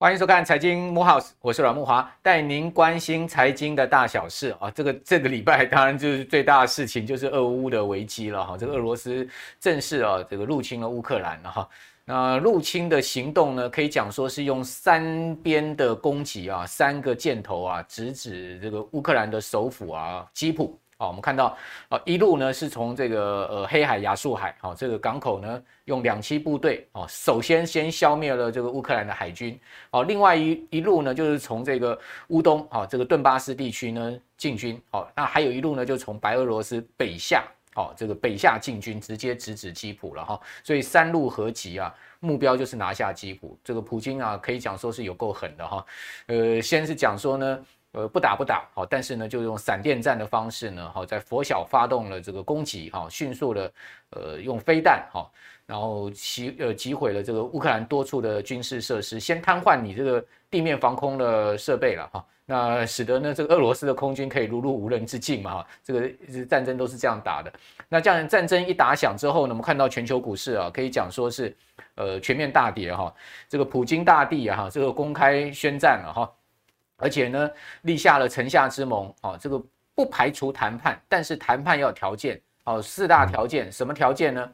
欢迎收看《财经慕 House》，我是阮木华，带您关心财经的大小事啊。这个这个礼拜当然就是最大的事情，就是俄乌的危机了哈。这个俄罗斯正式啊，这个入侵了乌克兰了哈。那入侵的行动呢，可以讲说是用三边的攻击啊，三个箭头啊，直指这个乌克兰的首府啊，基辅。好，我们看到啊，一路呢是从这个呃黑海、亚速海，好，这个港口呢用两栖部队，哦，首先先消灭了这个乌克兰的海军，好，另外一一路呢就是从这个乌东，好，这个顿巴斯地区呢进军，好，那还有一路呢就从白俄罗斯北下，好，这个北下进军，直接直指基辅了哈，所以三路合击啊，目标就是拿下基辅。这个普京啊，可以讲说是有够狠的哈，呃，先是讲说呢。呃，不打不打，好，但是呢，就用闪电战的方式呢，好，在拂晓发动了这个攻击，哈，迅速的，呃，用飞弹，哈，然后击呃击毁了这个乌克兰多处的军事设施，先瘫痪你这个地面防空的设备了，哈，那使得呢这个俄罗斯的空军可以如入无人之境嘛，哈，这个战争都是这样打的。那这样战争一打响之后呢，我们看到全球股市啊，可以讲说是呃全面大跌，哈，这个普京大帝啊，哈，这个公开宣战了，哈。而且呢，立下了城下之盟，哦，这个不排除谈判，但是谈判要有条件，哦，四大条件，什么条件呢？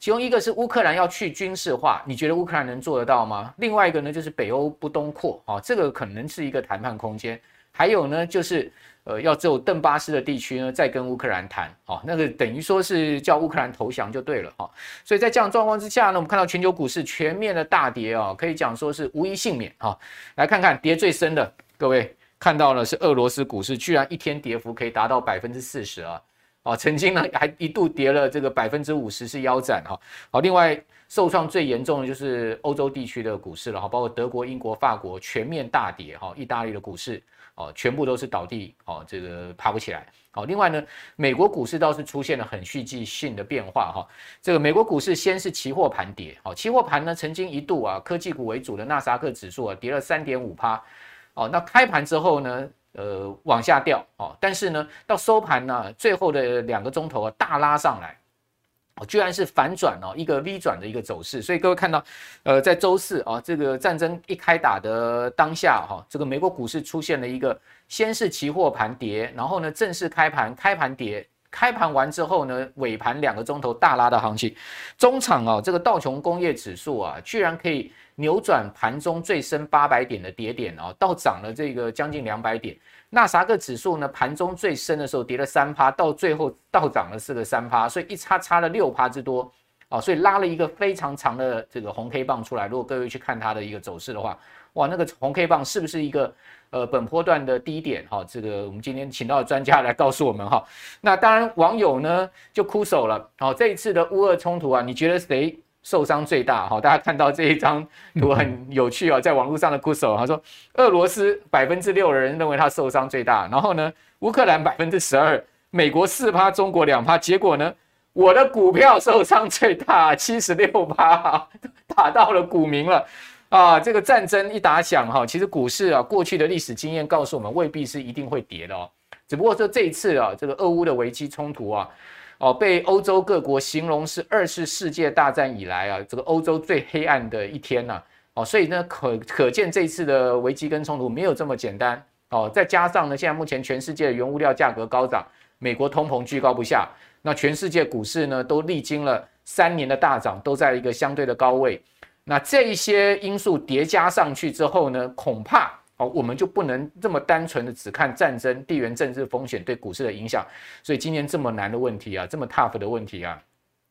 其中一个是乌克兰要去军事化，你觉得乌克兰能做得到吗？另外一个呢，就是北欧不东扩，哦，这个可能是一个谈判空间。还有呢，就是呃，要只有邓巴斯的地区呢，再跟乌克兰谈，哦，那个等于说是叫乌克兰投降就对了，哈。所以在这样状况之下呢，我们看到全球股市全面的大跌，啊，可以讲说是无一幸免，哈。来看看跌最深的。各位看到了，是俄罗斯股市居然一天跌幅可以达到百分之四十啊！啊，曾经呢还一度跌了这个百分之五十，是腰斩哈。好，另外受创最严重的就是欧洲地区的股市了哈，包括德国、英国、法国全面大跌哈，意大利的股市哦全部都是倒地哦，这个爬不起来。好，另外呢，美国股市倒是出现了很戏剧性的变化哈。这个美国股市先是期货盘跌，好，期货盘呢曾经一度啊科技股为主的纳斯达克指数啊跌了三点五趴。哦，那开盘之后呢，呃，往下掉哦，但是呢，到收盘呢，最后的两个钟头啊，大拉上来，哦，居然是反转哦，一个 V 转的一个走势。所以各位看到，呃，在周四啊，这个战争一开打的当下哈，这个美国股市出现了一个先是期货盘跌，然后呢，正式开盘开盘跌，开盘完之后呢，尾盘两个钟头大拉的行情，中场啊，这个道琼工业指数啊，居然可以。扭转盘中最深八百点的跌点哦，到涨了这个将近两百点。纳斯达克指数呢，盘中最深的时候跌了三趴，到最后倒涨了四个三趴，所以一差差了六趴之多哦，所以拉了一个非常长的这个红 K 棒出来。如果各位去看它的一个走势的话，哇，那个红 K 棒是不是一个呃本波段的低点？哈，这个我们今天请到的专家来告诉我们哈。那当然网友呢就哭手了。好，这一次的乌俄冲突啊，你觉得谁？受伤最大哈，大家看到这一张图很有趣啊，在网络上的酷手他说，俄罗斯百分之六的人认为他受伤最大，然后呢，乌克兰百分之十二，美国四趴，中国两趴，结果呢，我的股票受伤最大，七十六趴，打到了股民了啊！这个战争一打响哈，其实股市啊，过去的历史经验告诉我们，未必是一定会跌的哦，只不过说这一次啊，这个俄乌的危机冲突啊。哦，被欧洲各国形容是二次世界大战以来啊，这个欧洲最黑暗的一天呐。哦，所以呢，可可见这次的危机跟冲突没有这么简单。哦，再加上呢，现在目前全世界的原物料价格高涨，美国通膨居高不下，那全世界股市呢都历经了三年的大涨，都在一个相对的高位。那这一些因素叠加上去之后呢，恐怕。好，我们就不能这么单纯的只看战争、地缘政治风险对股市的影响。所以今天这么难的问题啊，这么 tough 的问题啊，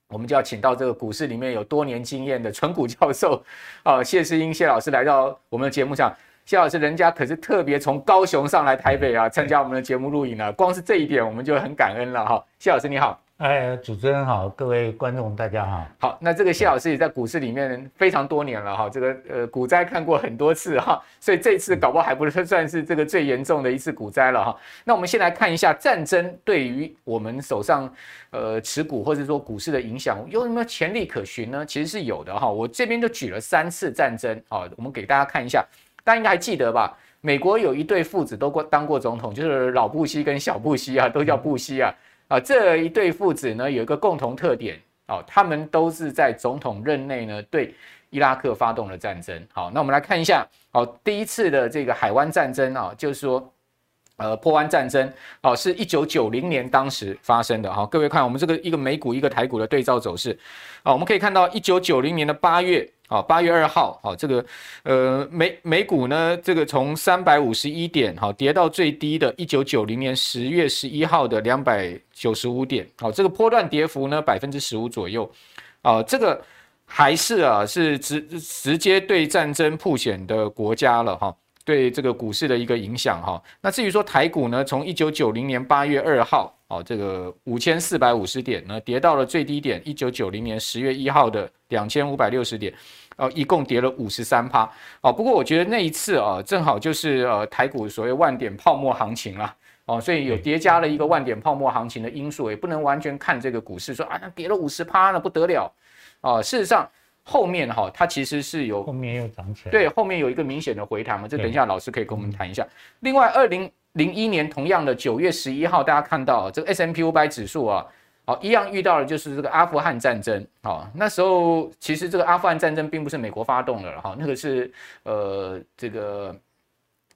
我们就要请到这个股市里面有多年经验的纯股教授啊，谢世英谢老师来到我们的节目上。谢老师，人家可是特别从高雄上来台北啊，参加我们的节目录影了。光是这一点，我们就很感恩了哈。谢老师你好。哎，主持人好，各位观众大家好。好，那这个谢老师也在股市里面非常多年了哈，这个呃股灾看过很多次哈，所以这次搞不好还不是算是这个最严重的一次股灾了哈。那我们先来看一下战争对于我们手上呃持股或者说股市的影响有什么潜力可循呢？其实是有的哈。我这边就举了三次战争啊，我们给大家看一下，大家应该还记得吧？美国有一对父子都过当过总统，就是老布希跟小布希啊，都叫布希啊。啊，这一对父子呢有一个共同特点哦，他们都是在总统任内呢对伊拉克发动了战争。好，那我们来看一下，好，第一次的这个海湾战争啊，就是说。呃，波湾战争哦，是一九九零年当时发生的哈。各位看我们这个一个美股一个台股的对照走势啊，我们可以看到一九九零年的八月啊，八月二号啊，这个呃美美股呢，这个从三百五十一点哈跌到最低的一九九零年十月十一号的两百九十五点，好，这个波段跌幅呢百分之十五左右啊，这个还是啊是直直接对战争曝险的国家了哈。对这个股市的一个影响哈，那至于说台股呢，从一九九零年八月二号哦，这个五千四百五十点呢，跌到了最低点一九九零年十月一号的两千五百六十点，哦，一共跌了五十三趴哦。不过我觉得那一次啊，正好就是呃台股所谓万点泡沫行情啦哦，所以有叠加了一个万点泡沫行情的因素，也不能完全看这个股市说啊，那跌了五十趴那不得了啊，事实上。后面哈，它其实是有后面又涨起来，对，后面有一个明显的回弹嘛，这等一下老师可以跟我们谈一下。另外，二零零一年同样的九月十一号，大家看到这个 S M P 五百指数啊，哦，一样遇到的就是这个阿富汗战争啊。那时候其实这个阿富汗战争并不是美国发动的哈，那个是呃这个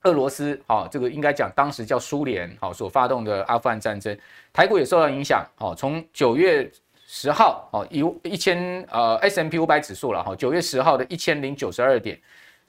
俄罗斯啊，这个应该讲当时叫苏联好所发动的阿富汗战争，台股也受到影响哦，从九月。十号哦，一一千呃 S M P 五百指数了哈，九月十号的一千零九十二点，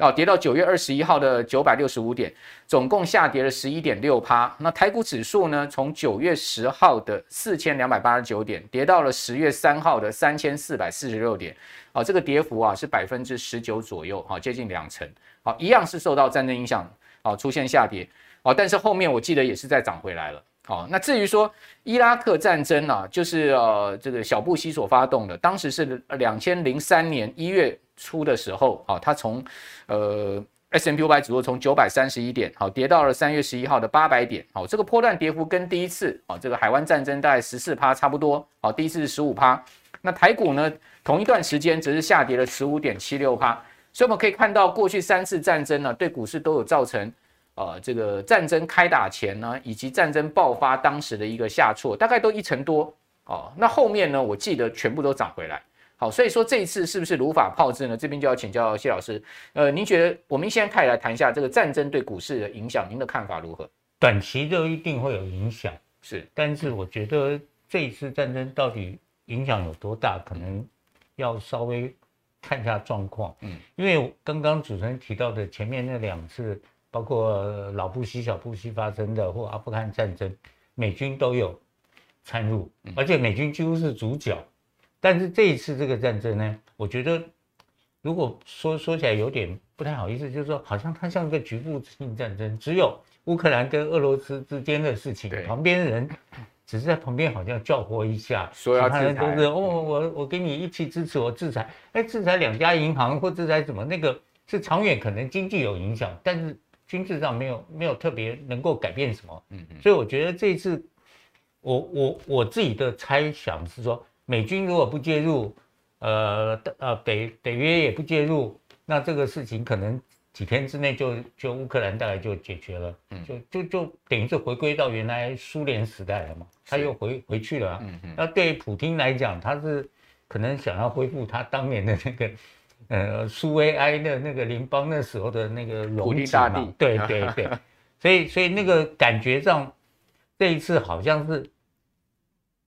哦跌到九月二十一号的九百六十五点，总共下跌了十一点六趴。那台股指数呢，从九月十号的四千两百八十九点，跌到了十月三号的三千四百四十六点，啊，这个跌幅啊是百分之十九左右，哈，接近两成，好，一样是受到战争影响，啊，出现下跌，啊，但是后面我记得也是再涨回来了。好，那至于说伊拉克战争啊，就是呃这个小布希所发动的，当时是两千零三年一月初的时候，好，它从呃 S&P 五百指数从九百三十一点，好跌到了三月十一号的八百点，好，这个波段跌幅跟第一次啊这个海湾战争大概十四趴差不多，好，第一次是十五趴，那台股呢同一段时间则是下跌了十五点七六趴，所以我们可以看到过去三次战争呢对股市都有造成。呃，这个战争开打前呢，以及战争爆发当时的一个下挫，大概都一成多哦。那后面呢，我记得全部都涨回来。好，所以说这一次是不是如法炮制呢？这边就要请教谢老师。呃，您觉得我们先开始来谈一下这个战争对股市的影响，您的看法如何？短期就一定会有影响，是。但是我觉得这一次战争到底影响有多大，可能要稍微看一下状况。嗯，因为刚刚主持人提到的前面那两次。包括老布希、小布希发生的，或阿富汗战争，美军都有参入，而且美军几乎是主角。但是这一次这个战争呢，我觉得如果说说起来有点不太好意思，就是说好像它像一个局部性战争，只有乌克兰跟俄罗斯之间的事情，旁边的人只是在旁边好像叫活一下，其他人都是哦，我我给你一起支持，我制裁，哎，制裁两家银行或制裁什么，那个是长远可能经济有影响，但是。军事上没有没有特别能够改变什么，嗯嗯，所以我觉得这一次我我我自己的猜想是说，美军如果不介入，呃呃北北约也不介入，那这个事情可能几天之内就就乌克兰大概就解决了，嗯，就就就等于是回归到原来苏联时代了嘛，他又回回去了啊，嗯嗯，那对普京来讲，他是可能想要恢复他当年的那个。呃，苏维埃的那个邻邦那时候的那个荣景嘛，对对对，所以所以那个感觉上，这一次好像是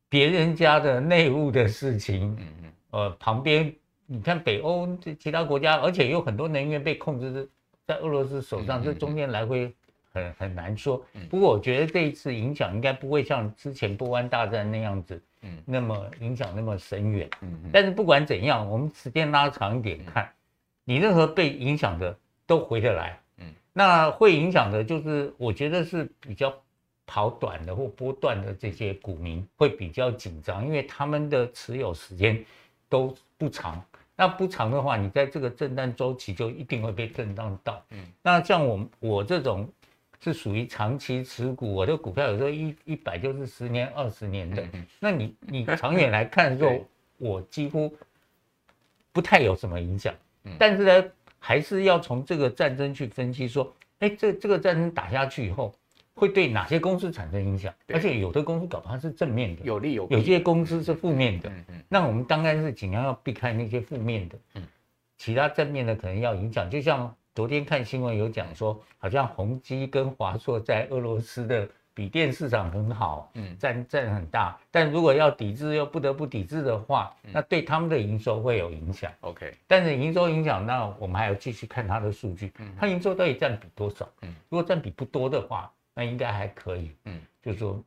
别人家的内务的事情，嗯嗯，呃，旁边你看北欧这其他国家，而且有很多能源被控制在俄罗斯手上，这中间来回很很难说。不过我觉得这一次影响应该不会像之前波湾大战那样子。嗯，那么影响那么深远，嗯，但是不管怎样，我们时间拉长一点看，你任何被影响的都回得来，嗯，那会影响的就是我觉得是比较跑短的或波段的这些股民会比较紧张，因为他们的持有时间都不长，那不长的话，你在这个震荡周期就一定会被震荡到，嗯，那像我我这种。是属于长期持股，我的股票有时候一一百就是十年、二十年的。那你你长远来看的时候，我几乎不太有什么影响。但是呢，还是要从这个战争去分析说，哎，这这个战争打下去以后，会对哪些公司产生影响，而且有的公司搞不好是正面的，有利有弊，有些公司是负面的。嗯嗯，那我们当然是尽量要避开那些负面的。嗯，其他正面的可能要影响。就像昨天看新闻有讲说，好像宏基跟华硕在俄罗斯的笔电市场很好，嗯，占占很大。但如果要抵制又不得不抵制的话，那对他们的营收会有影响。OK，但是营收影响，那我们还要继续看它的数据。嗯，它营收到底占比多少？嗯，如果占比不多的话。那应该还可以，嗯，就是说，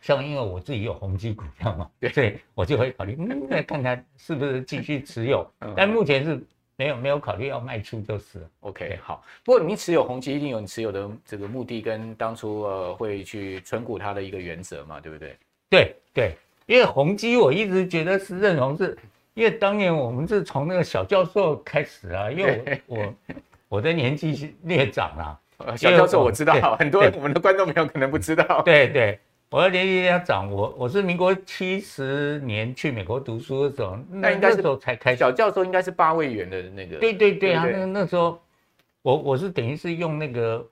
像因为我自己有宏基股票嘛，对，所以我就会考虑，嗯，再看看是不是继续持有，但目前是没有没有考虑要卖出就是了。OK，好。不过你持有宏基一定有你持有的这个目的跟当初呃会去存股它的一个原则嘛，对不对？对对，因为宏基我一直觉得是认同是，因为当年我们是从那个小教授开始啊，因为我 我我的年纪是略长啊。小教授我知道，很多我们的观众朋友可能不知道。对对，我要年纪要长，我我是民国七十年去美国读书的时候，那应该是时候才开始。小教授应该是八位元的那个。对对对啊，那那时候我我是等于是用那个，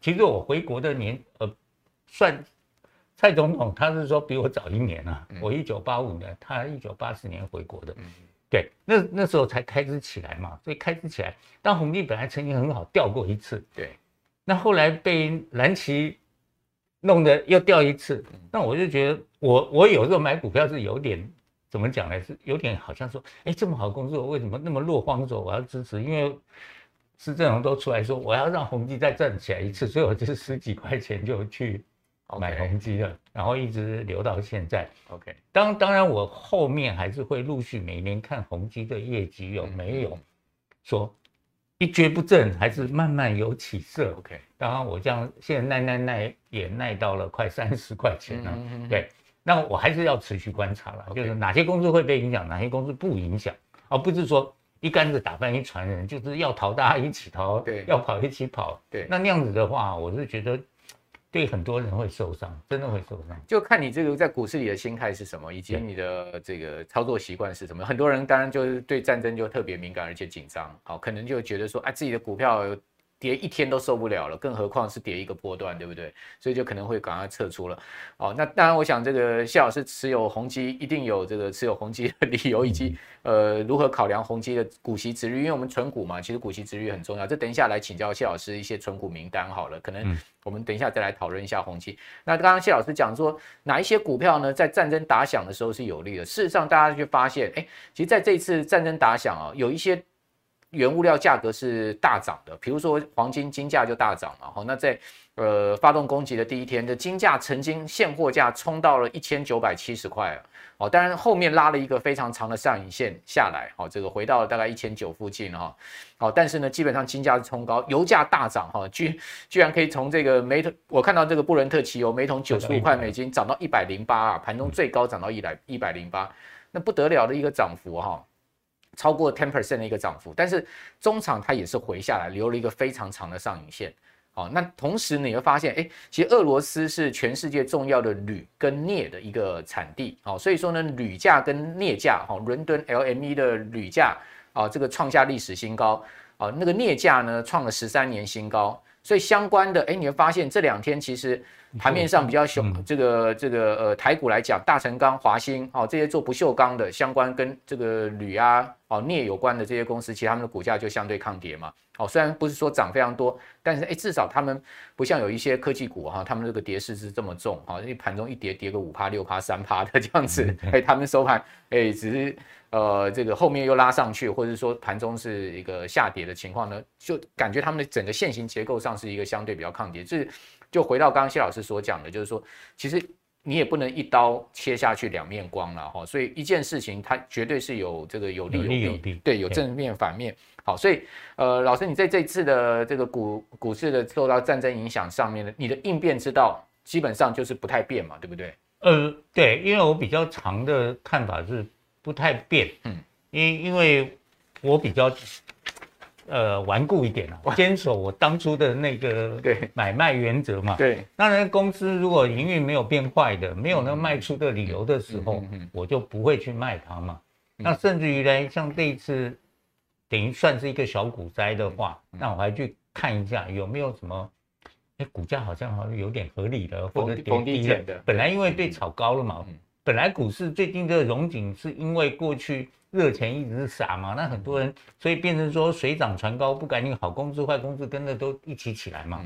其实我回国的年呃，算蔡总统他是说比我早一年啊，我一九八五年，他一九八四年回国的。对，那那时候才开支起来嘛，所以开支起来，但红利本来曾经很好，掉过一次。对。那后来被蓝旗弄得又掉一次，那我就觉得我我有时候买股票是有点怎么讲呢？是有点好像说，哎，这么好公司，我为什么那么落荒走？我要支持，因为施正荣都出来说，我要让宏基再站起来一次，所以我就是十几块钱就去 买宏基了，然后一直留到现在。OK，当当然我后面还是会陆续每年看宏基的业绩有没有说。一蹶不振，还是慢慢有起色。OK，当然我这样现在耐耐耐也耐到了快三十块钱了。嗯嗯对，那我还是要持续观察了.就是哪些公司会被影响，哪些公司不影响，而不是说一竿子打翻一船人，就是要逃大家一起逃，对，要跑一起跑。对，那那样子的话，我是觉得。对很多人会受伤，真的会受伤。就看你这个在股市里的心态是什么，以及你的这个操作习惯是什么。很多人当然就是对战争就特别敏感，而且紧张，好，可能就觉得说，啊，自己的股票。跌一天都受不了了，更何况是跌一个波段，对不对？所以就可能会赶快撤出了。哦，那当然，我想这个谢老师持有宏基一定有这个持有宏基的理由，以及呃如何考量宏基的股息值率，因为我们存股嘛，其实股息值率很重要。这等一下来请教谢老师一些存股名单好了，可能我们等一下再来讨论一下宏基。那刚刚谢老师讲说哪一些股票呢，在战争打响的时候是有利的？事实上，大家去发现，哎，其实在这一次战争打响啊，有一些。原物料价格是大涨的，比如说黄金金价就大涨了。好，那在呃发动攻击的第一天的金价曾经现货价冲到了一千九百七十块啊。好，当然后面拉了一个非常长的上影线下来，好，这个回到了大概一千九附近哈。好，但是呢，基本上金价是冲高，油价大涨哈，居居然可以从这个每桶，我看到这个布伦特汽油每桶九十五块美金涨到一百零八啊，盘中最高涨到一百一百零八，那不得了的一个涨幅哈。超过 ten percent 的一个涨幅，但是中场它也是回下来，留了一个非常长的上影线。好，那同时你会发现，哎，其实俄罗斯是全世界重要的铝跟镍的一个产地。好，所以说呢，铝价跟镍价，哈，伦敦 LME 的铝价啊，这个创下历史新高。啊，那个镍价呢，创了十三年新高。所以相关的，哎，你会发现这两天其实。盘面上比较凶，这个这个呃台股来讲，大成钢、华兴哦这些做不锈钢的相关跟这个铝啊哦镍有关的这些公司，其实他们的股价就相对抗跌嘛。哦，虽然不是说涨非常多，但是哎至少他们不像有一些科技股哈，他们这个跌势是这么重哈，因为盘中一跌跌个五趴六趴三趴的这样子，哎他们收盘哎只是呃这个后面又拉上去，或者说盘中是一个下跌的情况呢，就感觉他们的整个线型结构上是一个相对比较抗跌，这。就回到刚刚谢老师所讲的，就是说，其实你也不能一刀切下去两面光了哈。所以一件事情它绝对是有这个有利有弊，有有弊对，有正面反面。好，所以呃，老师你在这次的这个股股市的受到战争影响上面呢，你的应变之道基本上就是不太变嘛，对不对？呃，对，因为我比较长的看法是不太变，嗯，因因为我比较。呃，顽固一点啊，坚守我当初的那个买卖原则嘛。对，当然公司如果营运没有变坏的，没有那卖出的理由的时候，我就不会去卖它嘛。那甚至于呢，像这一次，等于算是一个小股灾的话，那我还去看一下有没有什么哎，股价好像好像有点合理的，或者跌低了的。本来因为被炒高了嘛，本来股市最近这个融景是因为过去热钱一直是撒嘛，那很多人所以变成说水涨船高，不管你好公司坏公司跟着都一起起来嘛。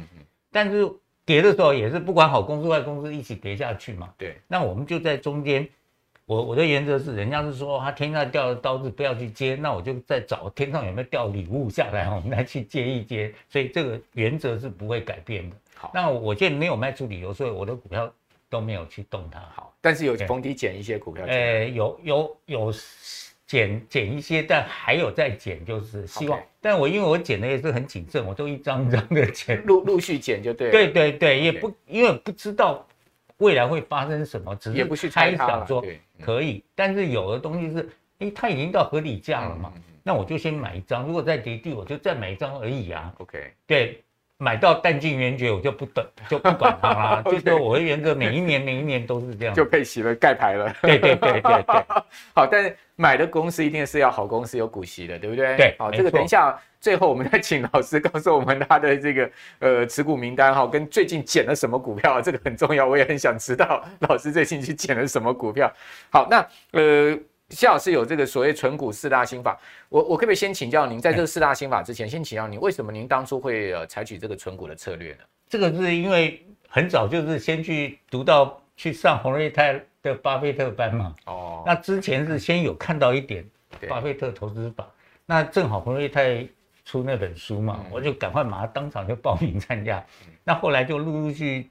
但是跌的时候也是不管好公司坏公司一起跌下去嘛。对，那我们就在中间。我我的原则是，人家是说他天上掉的刀子不要去接，那我就在找天上有没有掉礼物下来，我们来去接一接。所以这个原则是不会改变的。好，那我现在没有卖出理由，所以我的股票都没有去动它。好，但是有逢低减一些股票。呃，有有有减减一些，但还有在减，就是希望。Okay. 但我因为我减的也是很谨慎，我都一张一张的减，陆陆续减就对。对对对，也不因为不知道。未来会发生什么？只是猜想说可以，但是有的东西是，哎，它已经到合理价了嘛，那我就先买一张，如果再跌低，我就再买一张而已啊。OK，对，买到弹尽援绝，我就不等，就不管它啦。就是我的原则，每一年 每一年都是这样，就配息了，盖牌了。对对对对对，好，但是买的公司一定是要好公司，有股息的，对不对？对，好，这个等一下。最后，我们再请老师告诉我们他的这个呃持股名单哈，跟最近减了什么股票，这个很重要，我也很想知道老师最近去减了什么股票。好，那呃谢老师有这个所谓存股四大心法，我我可不可以先请教您，在这个四大心法之前，先请教您为什么您当初会呃采取这个存股的策略呢？这个是因为很早就是先去读到去上洪瑞泰的巴菲特班嘛。哦。那之前是先有看到一点巴菲特投资法，那正好洪瑞泰。出那本书嘛，我就赶快马上当场就报名参加。那后来就陆陆续续，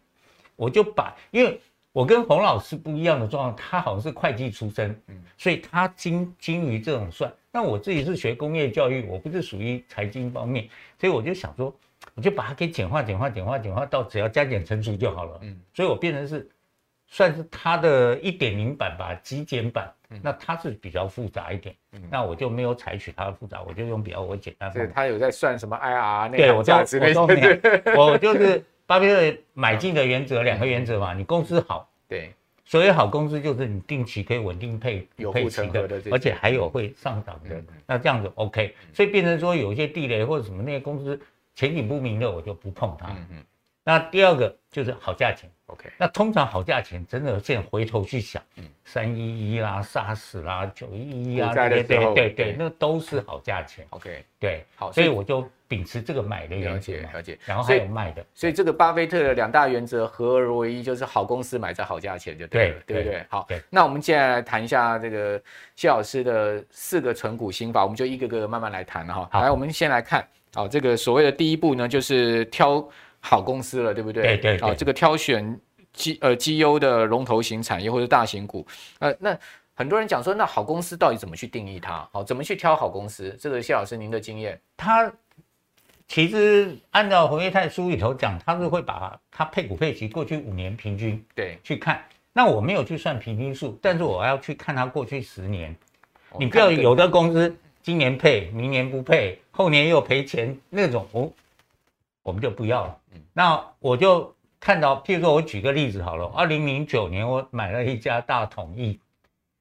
我就把，因为我跟洪老师不一样的状况，他好像是会计出身，所以他精精于这种算。那我自己是学工业教育，我不是属于财经方面，所以我就想说，我就把它给简化、简化、简化、简化到只要加减乘除就好了。嗯，所以我变成是算是他的一点零版吧，极简版。那它是比较复杂一点，嗯、那我就没有采取它的复杂，我就用比较我简单。对，他有在算什么 IR 那对我价值那些，我就是巴菲特买进的原则，两个原则嘛，你公司好，对，所谓好公司就是你定期可以稳定配有护城河的，而且还有会上涨的，那这样子 OK，所以变成说有一些地雷或者什么那些公司前景不明的，我就不碰它。嗯嗯。那第二个就是好价钱。OK，那通常好价钱真的现在回头去想，嗯，三一一啦、SARS 啦、九一一啊，对对对对，那都是好价钱。OK，对，好，所以我就秉持这个买的原则，了解，然后还有卖的。所以这个巴菲特的两大原则合而为一，就是好公司买在好价钱就对了，对不对？好，那我们接下来谈一下这个谢老师的四个存股心法，我们就一个个慢慢来谈哈。来，我们先来看，好，这个所谓的第一步呢，就是挑。好公司了，对不对？对对对。啊，这个挑选绩呃绩优的龙头型产业或者大型股，呃，那很多人讲说，那好公司到底怎么去定义它？好，怎么去挑好公司？这个谢老师您的经验，他其实按照洪岳泰书里头讲，他是会把他配股配息过去五年平均对去看。那我没有去算平均数，但是我要去看他过去十年。你不要有的公司今年配，明年不配，后年又赔钱那种，我我们就不要了。那我就看到，譬如说，我举个例子好了。二零零九年，我买了一家大统一，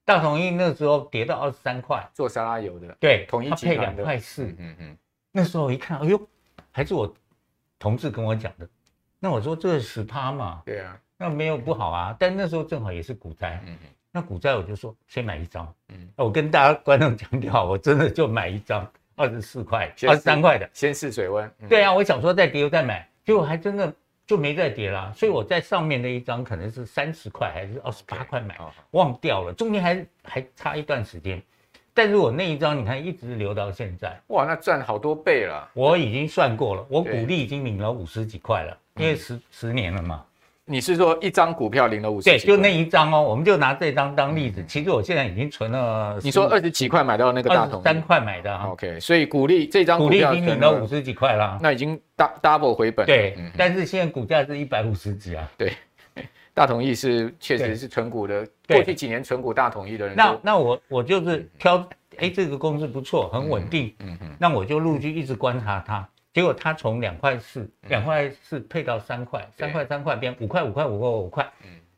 大统一那时候跌到二十三块，做沙拉油的。对，统一它配两块四。嗯嗯。那时候我一看，哎呦，还是我同事跟我讲的。那我说这是十趴嘛？对啊。那没有不好啊，但那时候正好也是股灾。嗯嗯。那股灾我就说先买一张。嗯。我跟大家观众强调，我真的就买一张。二十四块，二十三块的，先试水温。嗯、对啊，我想说再跌又再买，结果还真的就没再跌啦。所以我在上面那一张可能是三十块还是二十八块买，okay, 忘掉了，中间还还差一段时间。但是我那一张你看一直留到现在，哇，那赚好多倍了。我已经算过了，我股利已经领了五十几块了，因为十、嗯、十年了嘛。你是说一张股票领了五十？对，就那一张哦，我们就拿这张当例子。其实我现在已经存了。你说二十几块买到那个大同？三块买的。OK，所以股利这张股票已经领了五十几块了，那已经 double 回本。对，但是现在股价是一百五十几啊。对，大统益是确实是存股的，过去几年存股大统益的人。那那我我就是挑，哎，这个公司不错，很稳定。嗯嗯。那我就陆续一直观察它。结果它从两块四，两块四配到三块，三块三块变五块五块五块五块，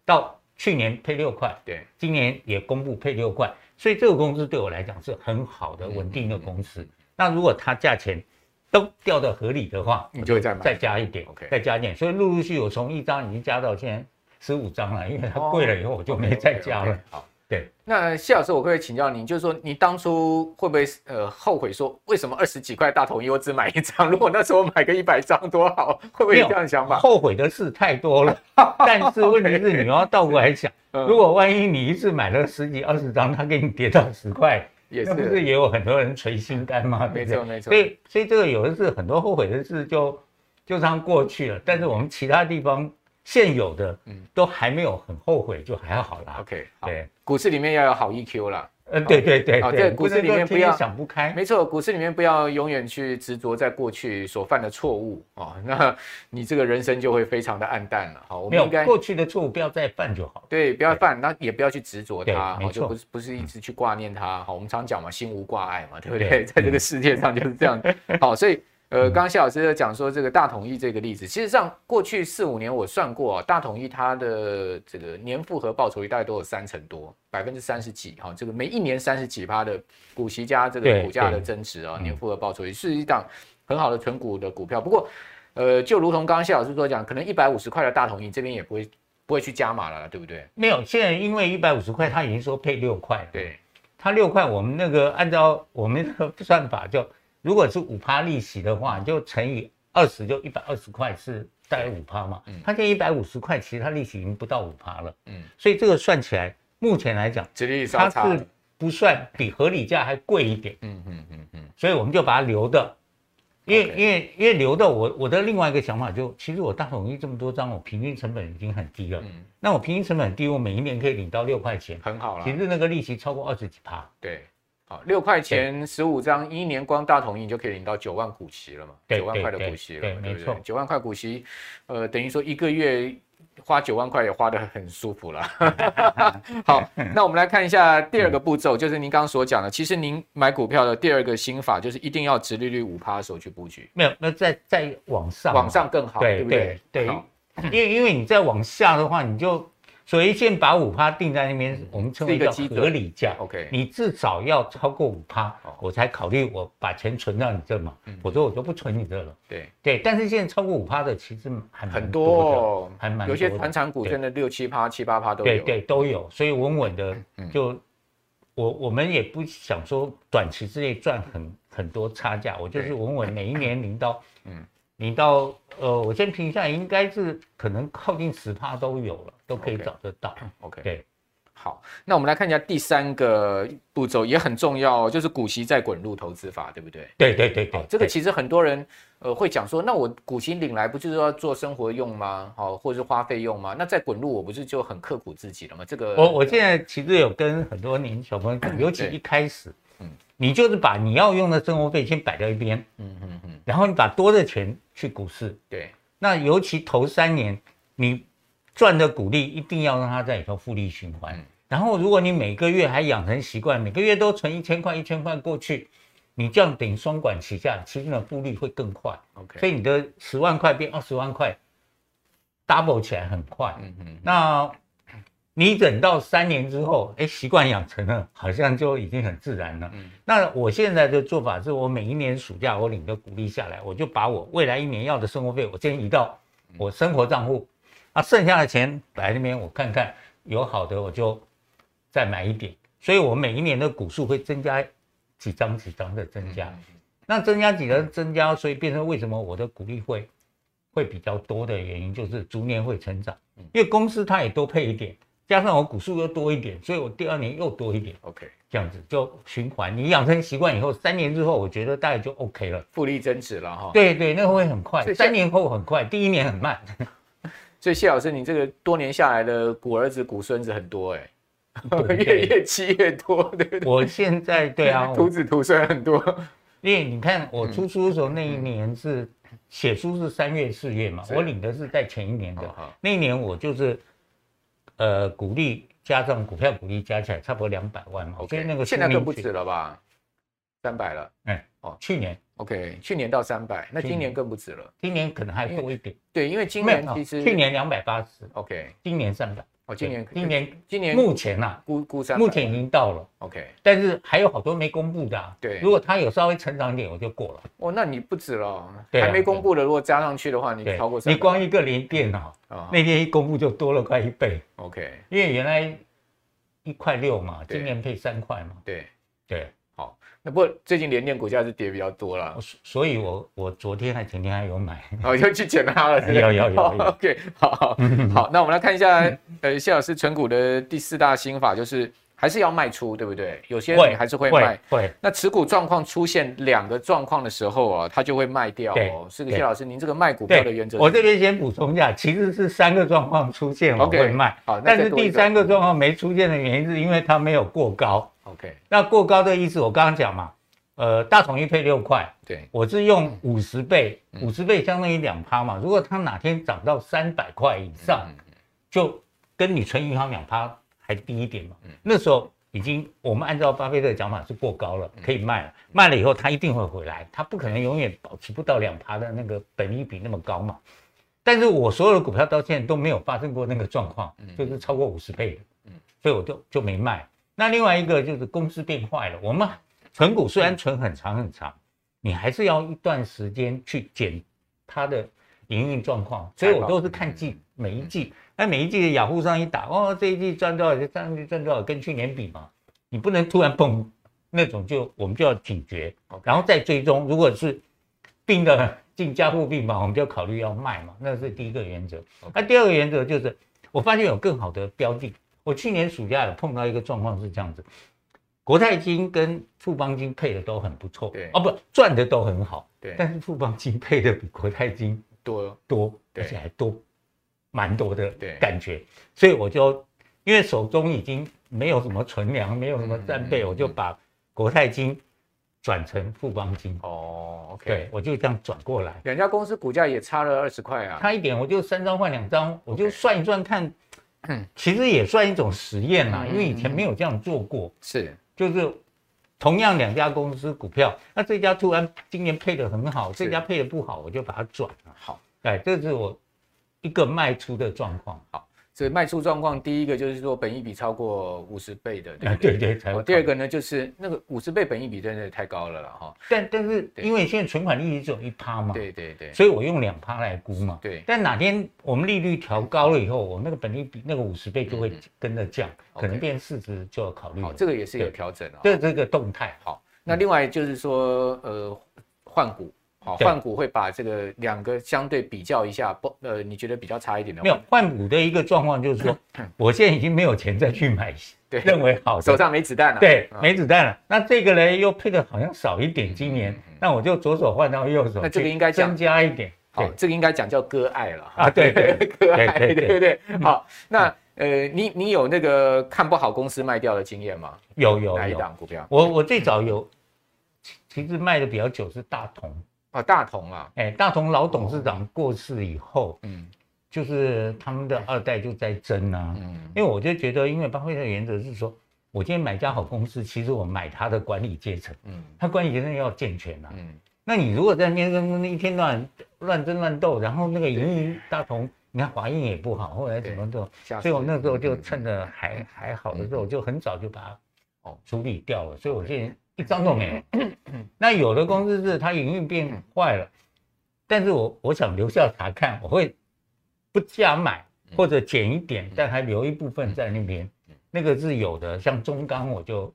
到去年配六块，对，今年也公布配六块，所以这个公司对我来讲是很好的稳定的公司。那如果它价钱都掉的合理的话，你就会再买再加一点，OK，再加一点。所以陆陆续续我从一张已经加到现在十五张了，因为它贵了以后我就没再加了。好。对，那谢老师，我可以请教您，就是说，你当初会不会呃后悔说，为什么二十几块大统一我只买一张？如果那时候买个一百张多好，会不会有这样想法？后悔的事太多了，但是问题是你要倒过来想，如果万一你一次买了十几二十张，他给你跌到十块，也是，那不是也有很多人捶心肝吗？没错没错。所以所以这个有的是很多后悔的事就就这样过去了，但是我们其他地方。现有的，嗯，都还没有很后悔，就还好啦。OK，对，股市里面要有好 EQ 啦。嗯，对对对，好，在股市里面不要想不开。没错，股市里面不要永远去执着在过去所犯的错误哦，那你这个人生就会非常的暗淡了。好，我们应该过去的错误不要再犯就好。对，不要犯，那也不要去执着它，好，就不是不是一直去挂念它。好，我们常讲嘛，心无挂碍嘛，对不对？在这个世界上就是这样。好，所以。呃，刚刚谢老师在讲说这个大统一这个例子，其实上过去四五年我算过啊，大统一它的这个年复合报酬率大概都有三成多，百分之三十几哈，这个每一年三十几趴的股息加这个股价的增值啊，年复合报酬率是一档很好的存股的股票。不过，呃，就如同刚刚谢老师所讲，可能一百五十块的大统一这边也不会不会去加码了，对不对？没有，现在因为一百五十块，他已经说配六块，对，他六块，我们那个按照我们的 算法就。如果是五趴利息的话，就乘以二十，就一百二十块是大概五趴嘛。嗯，它现在一百五十块，其实它利息已经不到五趴了。嗯，所以这个算起来，目前来讲，它是不算比合理价还贵一点。嗯嗯嗯嗯，所以我们就把它留的，因为因为因为留的，我我的另外一个想法就，其实我大统一这么多张，我平均成本已经很低了。嗯，那我平均成本很低，我每一年可以领到六块钱，很好了。其实那个利息超过二十几趴。对。好，六块钱十五张，一年光大统一你就可以领到九万股息了嘛？九万块的股息了，对，对不对？九万块股息，呃，等于说一个月花九万块也花得很舒服了。好，那我们来看一下第二个步骤，就是您刚刚所讲的，其实您买股票的第二个心法就是一定要直利率五趴的时候去布局。没有，那再再往上，往上更好，对不对？对，因为因为你再往下的话，你就。所以先把五趴定在那边，我们称为叫合理价。OK，你至少要超过五趴，我才考虑我把钱存到你这嘛。否则我就不存你这了。对对，但是现在超过五趴的其实还很多，还蛮多。有些传产股真的六七趴、七八趴都有。对对都有，所以稳稳的就我我们也不想说短期之内赚很很多差价，我就是稳稳每一年 领到嗯。你到呃，我先评一下，应该是可能靠近十趴都有了，都可以找得到。OK，对，好，那我们来看一下第三个步骤，也很重要，就是股息再滚入投资法，对不对？对对对对，这个其实很多人呃会讲说，那我股息领来不就是要做生活用吗？好，或者是花费用吗？那再滚入我不是就很刻苦自己了吗？这个我我现在其实有跟很多年小朋友讲，尤其一开始。嗯你就是把你要用的生活费先摆到一边，嗯嗯嗯，然后你把多的钱去股市，对，那尤其头三年你赚的股利一定要让它在里头复利循环，然后如果你每个月还养成习惯，每个月都存一千块一千块过去，你这样等于双管齐下，其实呢复利会更快，OK，所以你的十万块变二十万块，double 起来很快，嗯嗯，那。你等到三年之后，哎，习惯养成了，好像就已经很自然了。嗯，那我现在的做法是，我每一年暑假我领个股利下来，我就把我未来一年要的生活费，我先移到我生活账户，啊，剩下的钱摆那边，我看看有好的我就再买一点。所以我每一年的股数会增加几张几张的增加，那增加几张增加，所以变成为什么我的股利会会比较多的原因，就是逐年会成长，因为公司它也多配一点。加上我股数又多一点，所以我第二年又多一点。OK，这样子就循环。你养成习惯以后，三年之后，我觉得大概就 OK 了，复利增值了哈。对对，那个会很快。三年后很快，第一年很慢。所以谢老师，你这个多年下来的古儿子、古孙子很多哎，越越积越多，对不对？我现在对啊，徒子徒孙很多。因为你看我出书的时候，那一年是写书是三月四月嘛，我领的是在前一年的，那一年我就是。呃，股利加上股票股利加起来差不多两百万嘛。OK，那个现在更不止了吧？三百了。哎，哦，去年 OK，去年到三百，那今年更不止了。今年可能还多一点。对，因为今年其实去年两百八十，OK，今年三百。哦，今年今年今年目前呐，估估三，目前已经到了，OK，但是还有好多没公布的，啊。对，如果它有稍微成长一点，我就过了。哦，那你不止了，还没公布的，如果加上去的话，你超过三，你光一个联电脑，那天一公布就多了快一倍，OK，因为原来一块六嘛，今年配三块嘛，对。对。不过最近联电股价是跌比较多了，所以我我昨天还前天还有买，哦，又去捡它了，有有有，OK，好好 好，那我们来看一下，呃，谢老师存股的第四大心法就是还是要卖出，对不对？有些人还是会卖，会。那持股状况出现两个状况的时候啊，他就会卖掉哦。是个谢老师，您这个卖股票的原则，我这边先补充一下，其实是三个状况出现我会卖，好，但是第三个状况没出现的原因是因为它没有过高。OK，那过高的意思我刚刚讲嘛，呃，大统一配六块，对，我是用五十倍，五十倍相当于两趴嘛。如果它哪天涨到三百块以上，就跟你存银行两趴还低一点嘛。那时候已经我们按照巴菲特的讲法是过高了，可以卖了。卖了以后它一定会回来，它不可能永远保持不到两趴的那个本益比那么高嘛。但是我所有的股票到现在都没有发生过那个状况，就是超过五十倍的，所以我就就没卖。那另外一个就是公司变坏了，我们存股虽然存很长很长，你还是要一段时间去检它的营运状况，所以我都是看季每一季，那每一季的雅虎上一打，哦，这一季赚多少就上去赚多少，跟去年比嘛，你不能突然蹦那种就我们就要警觉，然后再追踪，如果是病的进加护病房，我们就考虑要卖嘛，那是第一个原则。那第二个原则就是我发现有更好的标的。我去年暑假有碰到一个状况是这样子，国泰金跟富邦金配的都很不错，对，哦不赚的都很好，对，但是富邦金配的比国泰金多多，而且还多蛮多的感觉，所以我就因为手中已经没有什么存粮，没有什么战备，我就把国泰金转成富邦金。哦对，我就这样转过来，两家公司股价也差了二十块啊，差一点，我就三张换两张，我就算一算看。嗯，其实也算一种实验啦，因为以前没有这样做过。是，就是同样两家公司股票，那这家突然今年配的很好，这家配的不好，我就把它转了。好，哎，这是我一个卖出的状况。好。所以卖出状况，第一个就是说本益比超过五十倍的，对不对？对对。第二个呢，就是那个五十倍本益比真的太高了了哈。但但是因为现在存款利率只有一趴嘛，对对对，所以我用两趴来估嘛。对。但哪天我们利率调高了以后，我那个本益比那个五十倍就会跟着降，可能变市值就要考虑。好，这个也是有调整啊。这这个动态。好，那另外就是说，呃，换股。好，换股会把这个两个相对比较一下，不，呃，你觉得比较差一点的？没有换股的一个状况就是说，我现在已经没有钱再去买，对，认为好，手上没子弹了，对，没子弹了。那这个呢又配的好像少一点，今年，那我就左手换到右手，那这个应该增加一点，好，这个应该讲叫割爱了啊，对 对，割爱，对对。对。好，那呃，你你有那个看不好公司卖掉的经验吗？有有哪一档股票？我我最早有，其实卖的比较久是大同。啊，大同啊，哎，大同老董事长过世以后，嗯，就是他们的二代就在争啊，嗯，因为我就觉得，因为巴菲特的原则是说，我今天买家好公司，其实我买他的管理阶层，嗯，他管理阶层要健全啊，嗯，那你如果在那边一天乱乱争乱斗，然后那个营运大同，你看华映也不好，后来怎么做，所以我那时候就趁着还还好的时候，就很早就把它哦。处理掉了，所以我现在。一张都没有。那有的公司是它营运变坏了，但是我我想留下查看，我会不加买或者减一点，但还留一部分在那边。那个是有的，像中钢我就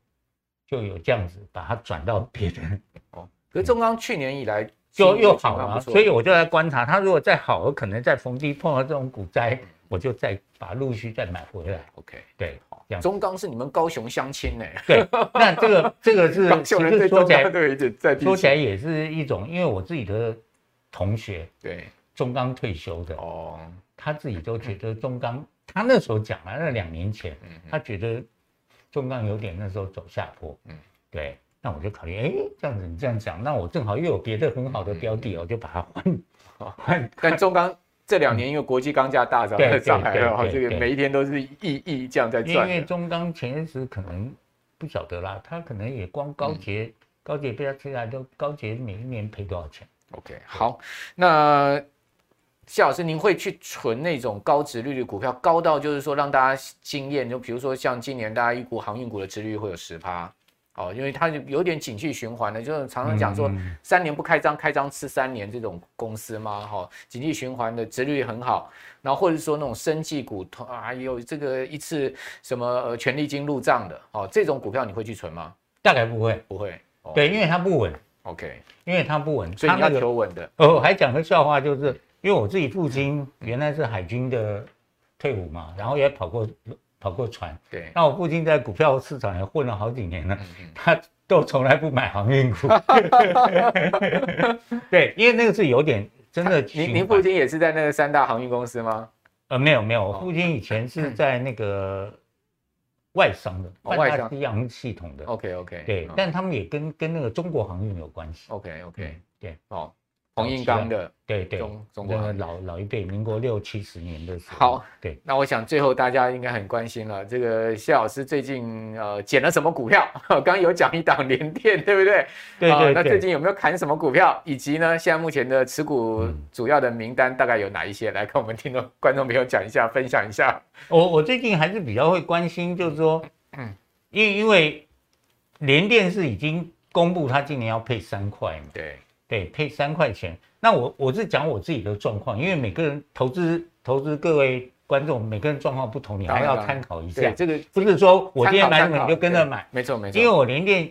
就有这样子把它转到别人。哦，可是中钢去年以来就又好了，所以我就在观察它，如果再好，我可能在逢低碰到这种股灾。我就再把陆续再买回来。OK，对，好。中钢是你们高雄乡亲呢？对，那这个这个是 其实说起来，说起来也是一种，因为我自己的同学对中钢退休的哦，他自己都觉得中钢，他那时候讲了，那两年前，他觉得中钢有点那时候走下坡，嗯，对。那我就考虑，哎，这样子你这样讲，那我正好又有别的很好的标的，我就把它换换。但中钢。这两年因为国际钢价大涨，在 上海了，这个每一天都是亿亿这样在赚。因为中钢前时可能不晓得啦，他可能也光高捷，嗯、高捷被他吃下来，都高捷每一年赔多少钱？OK，好，那谢老师，您会去存那种高值利率股票，高到就是说让大家惊艳，就比如说像今年大家预估航运股的值率会有十趴，哦，因为它有点景气循环的，就是常常讲说三年不开张，开张吃三年这种公司嘛，哈、哦，景气循环的殖利率很好，然后或者说那种生技股，啊，有这个一次什么呃权利金入账的，哦，这种股票你会去存吗？大概不会，不会，哦、对，因为它不稳，OK，因为它不稳，所以你要求稳的。哦，我还讲个笑话，就是。因为我自己父亲原来是海军的退伍嘛，然后也跑过跑过船。对，那我父亲在股票市场也混了好几年了，他都从来不买航运股。对，因为那个是有点真的。您您父亲也是在那个三大航运公司吗？呃，没有没有，我父亲以前是在那个外商的，外商西洋系统的。OK OK。对，但他们也跟跟那个中国航运有关系。OK OK。对，哦。黄英刚的，对对，中中国老老一辈，民国六七十年的时候。好，对，那我想最后大家应该很关心了，这个谢老师最近呃捡了什么股票？刚刚有讲一档联电，对不对？对对对。那最近有没有砍什么股票？以及呢，现在目前的持股主要的名单大概有哪一些？来跟我们听众 观众朋友讲一下，分享一下。我我最近还是比较会关心，就是说，嗯，因因为联电是已经公布，它今年要配三块嘛，对。对，配三块钱。那我我是讲我自己的状况，因为每个人投资投资各位观众，每个人状况不同，你还要参考一下。这个不是说我今天买什么你就跟着买，没错没错。因为我联电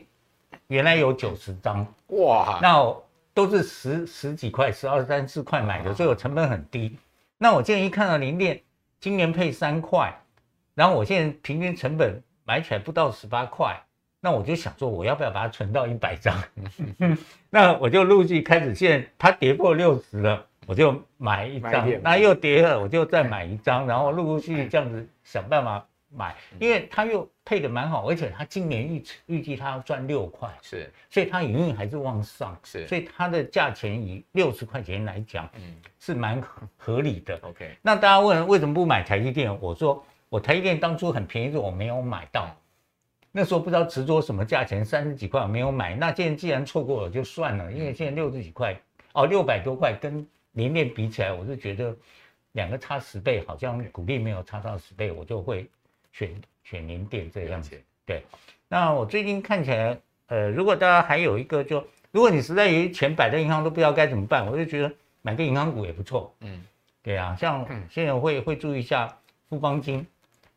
原来有九十张，哇，那都是十十几块、十二三四块买的，所以我成本很低。那我现在一看到联电今年配三块，然后我现在平均成本买起来不到十八块。那我就想说，我要不要把它存到一百张？那我就陆续开始，现在它跌破六十了，我就买一张。那又跌了，我就再买一张，然后陆陆续续这样子想办法买，因为它又配的蛮好，而且它今年预预计它要赚六块，是，所以它营运还是往上，是，所以它的价钱以六十块钱来讲，嗯，是蛮合理的。OK，那大家问为什么不买台积电？我说我台积电当初很便宜，是我没有买到。那时候不知道执着什么价钱，三十几块我没有买。那现在既然错过了就算了，因为现在六十几块哦，六百多块跟联电比起来，我是觉得两个差十倍，好像股利没有差到十倍，我就会选选联电这样子。对，那我最近看起来，呃，如果大家还有一个就，如果你实在有钱摆在银行都不知道该怎么办，我就觉得买个银行股也不错。嗯，对啊，像现在会会注意一下富邦金。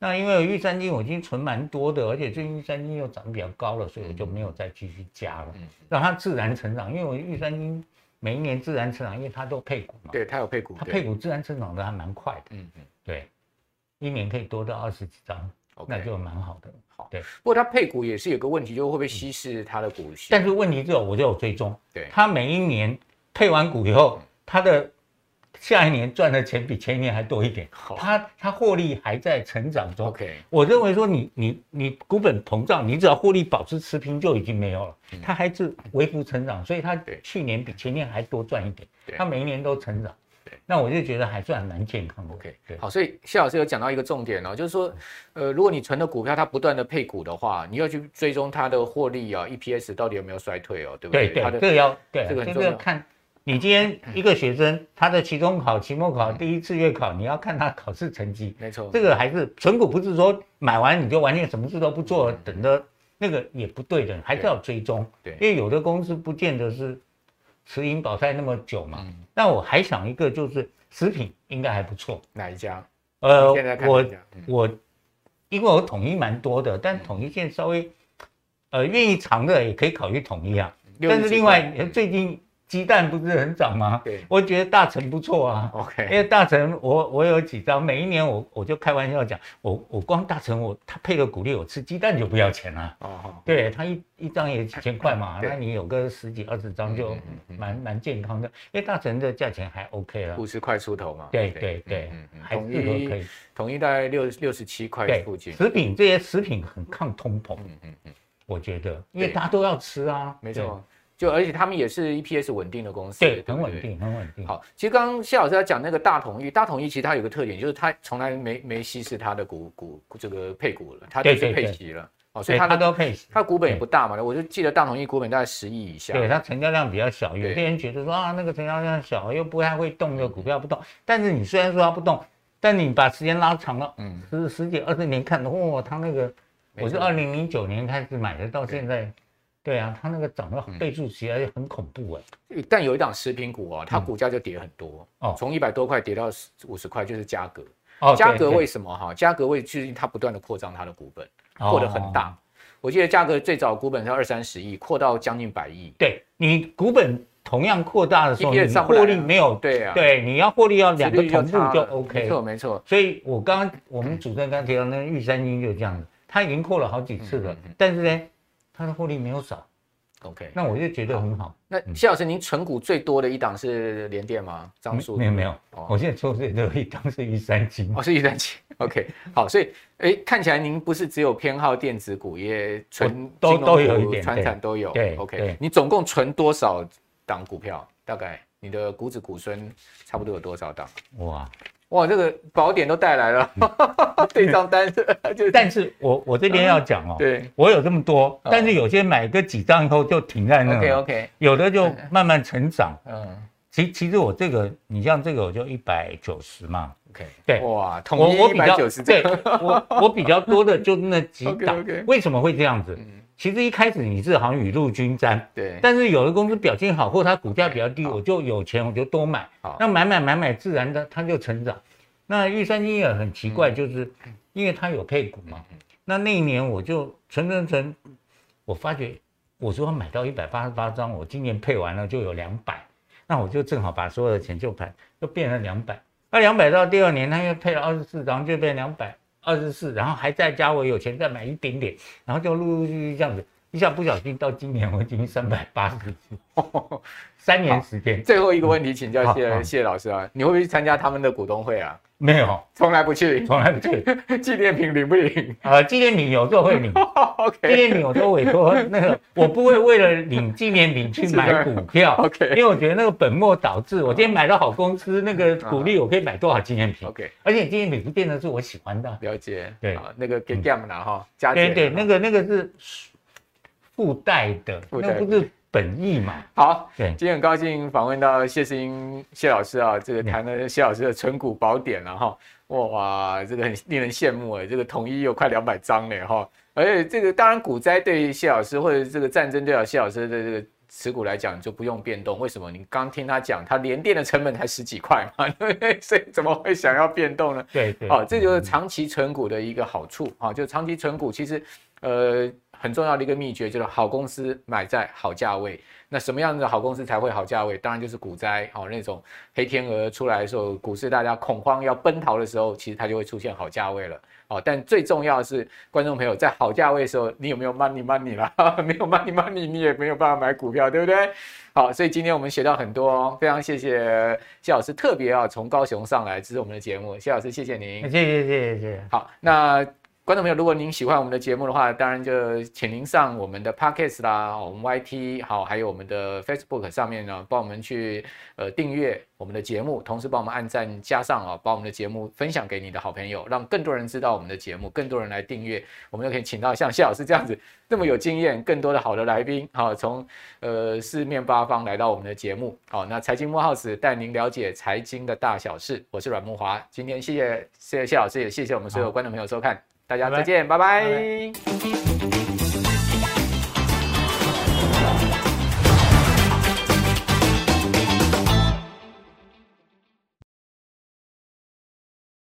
那因为玉山金我已经存蛮多的，而且最近玉山金又涨得比较高了，所以我就没有再继续加了，让它自然成长。因为我玉山金每一年自然成长，因为它都配股嘛。对，它有配股，它配股自然成长的还蛮快的。嗯嗯，对，一年可以多到二十几张，那就蛮好的。好，对。不过它配股也是有个问题，就是会不会稀释它的股息？但是问题之后我就有追踪，对，它每一年配完股以后，它的。下一年赚的钱比前一年还多一点，它它获利还在成长中。OK，我认为说你你你股本膨胀，你只要获利保持持平就已经没有了，它还是微幅成长，所以它去年比前年还多赚一点，它每一年都成长。那我就觉得还算蛮健康的。OK，对，好，所以谢老师有讲到一个重点哦，就是说，呃，如果你存的股票它不断的配股的话，你要去追踪它的获利啊，EPS 到底有没有衰退哦，对不对？对对，这个要对这个很重要看。你今天一个学生，他的期中考、期末考、第一次月考，你要看他考试成绩。没错，这个还是存股，不是说买完你就完全什么事都不做，等着那个也不对的，还是要追踪。对，因为有的公司不见得是持盈保泰那么久嘛。那我还想一个，就是食品应该还不错。哪一家？呃，我我因为我统一蛮多的，但统一现在稍微呃愿意长的也可以考虑统一啊。但是另外最近。鸡蛋不是很涨吗？对，我觉得大成不错啊。OK，因为大成我我有几张，每一年我我就开玩笑讲，我我光大成我他配个股利，我吃鸡蛋就不要钱了。哦，对他一一张也几千块嘛，那你有个十几二十张就蛮蛮健康的，因为大成的价钱还 OK 了，五十块出头嘛。对对对，还是都可以。统一大概六六十七块附近。食品这些食品很抗通膨，嗯嗯嗯，我觉得，因为大家都要吃啊，没错。就而且他们也是 EPS 稳定的公司，对，很稳定，很稳定。好，其实刚刚谢老师在讲那个大统一，大统一其实它有个特点，就是它从来没没稀释它的股股这个配股了，它就是配息了。哦，所以它都配息，它股本也不大嘛，我就记得大统一股本大概十亿以下，对，它成交量比较小，有些人觉得说啊，那个成交量小又不太会动的股票不动，但是你虽然说它不动，但你把时间拉长了，嗯，十十几二十年看，哇，它那个我是二零零九年开始买的，到现在。对啊，它那个涨了倍数起来很恐怖哎、嗯。但有一档食品股啊，它股价就跌很多哦，从一百多块跌到五十块，就是嘉格。哦，嘉格为什么哈？嘉格为最近它不断的扩张它的股本，扩得很大。哦、我记得嘉格最早股本是二三十亿，扩到将近百亿。对，你股本同样扩大的时候，你获利没有？对啊，对，你要获利要两个同步就 OK。没错没错。所以我刚刚我们主持人刚刚提到那个玉山金就这样子，它已经扩了好几次了，嗯、但是呢。它的获利没有少，OK，那我就觉得很好。好，那谢老师，您存股最多的一档是联电吗？张数没有没有，哦、我现在抽最多的一档是玉三金，哦，是玉三金，OK，好，所以哎，看起来您不是只有偏好电子股，也存都都有一点，传产都有，对，OK，你总共存多少档股票？大概你的股指股孙差不多有多少档？哇。哇，这个宝典都带来了，对账单 是，但是我我这边要讲哦，对，我有这么多，但是有些买个几张以后就停在那，OK OK，有的就慢慢成长，嗯，其其实我这个，你像这个我就一百九十嘛，OK，对，哇，统一一百九十，对，我我比较多的就那几 档，为什么会这样子？其实一开始你是好像雨露均沾，对，但是有的公司表现好，或它股价比较低，我就有钱我就多买，那买买买买，自然的它就成长。那玉山金也很奇怪，就是因为它有配股嘛，那那一年我就存存存，我发觉我说买到一百八十八张，我今年配完了就有两百，那我就正好把所有的钱就盘，就变成两百，那两百到第二年它又配了二十四张，就变两百。二十四，然后还再加我有钱再买一点点，然后就陆陆续续这样子，一下不小心到今年我已经三百八十几，三年时间。最后一个问题请教谢谢老师啊，你会不会去参加他们的股东会啊？没有，从来不去，从来不去。纪念品领不领？啊，纪念品有时候会领。OK，纪念品有时候委托那个，我不会为了领纪念品去买股票。OK，因为我觉得那个本末倒置。我今天买到好公司，那个股利我可以买多少纪念品？OK，而且纪念品不见得是我喜欢的。了解，对，那个给 game 拿哈，加对对，那个那个是附带的，那不是。本意嘛，好，对，今天很高兴访问到谢世英谢老师啊，这个谈了谢老师的存股宝典了哈，哇，这个很令人羡慕哎，这个统一有快两百张嘞哈，而且这个当然股灾对谢老师或者这个战争对谢老师的这个持股来讲就不用变动，为什么？你刚听他讲，他连电的成本才十几块嘛，对不对？所以怎么会想要变动呢？对对，好，这就是长期存股的一个好处啊，就长期存股其实呃。很重要的一个秘诀就是好公司买在好价位。那什么样的好公司才会好价位？当然就是股灾哦，那种黑天鹅出来的时候，股市大家恐慌要奔逃的时候，其实它就会出现好价位了哦。但最重要的是，观众朋友在好价位的时候，你有没有 money money 啦？没有 money money，你也没有办法买股票，对不对？好，所以今天我们学到很多哦，非常谢谢谢老师特别啊从高雄上来支持我们的节目，谢老师谢谢您，谢谢谢谢谢谢。好，那。观众朋友，如果您喜欢我们的节目的话，当然就请您上我们的 Podcast 啦，我们 YT 好，还有我们的 Facebook 上面呢，帮我们去呃订阅我们的节目，同时帮我们按赞加上啊，把我们的节目分享给你的好朋友，让更多人知道我们的节目，更多人来订阅，我们就可以请到像谢老师这样子这么有经验、更多的好的来宾，好，从呃四面八方来到我们的节目，好，那财经慕 House 带您了解财经的大小事，我是阮慕驊，今天谢谢谢谢谢老师，也谢谢我们所有观众朋友收看。大家再见，拜拜。拜拜。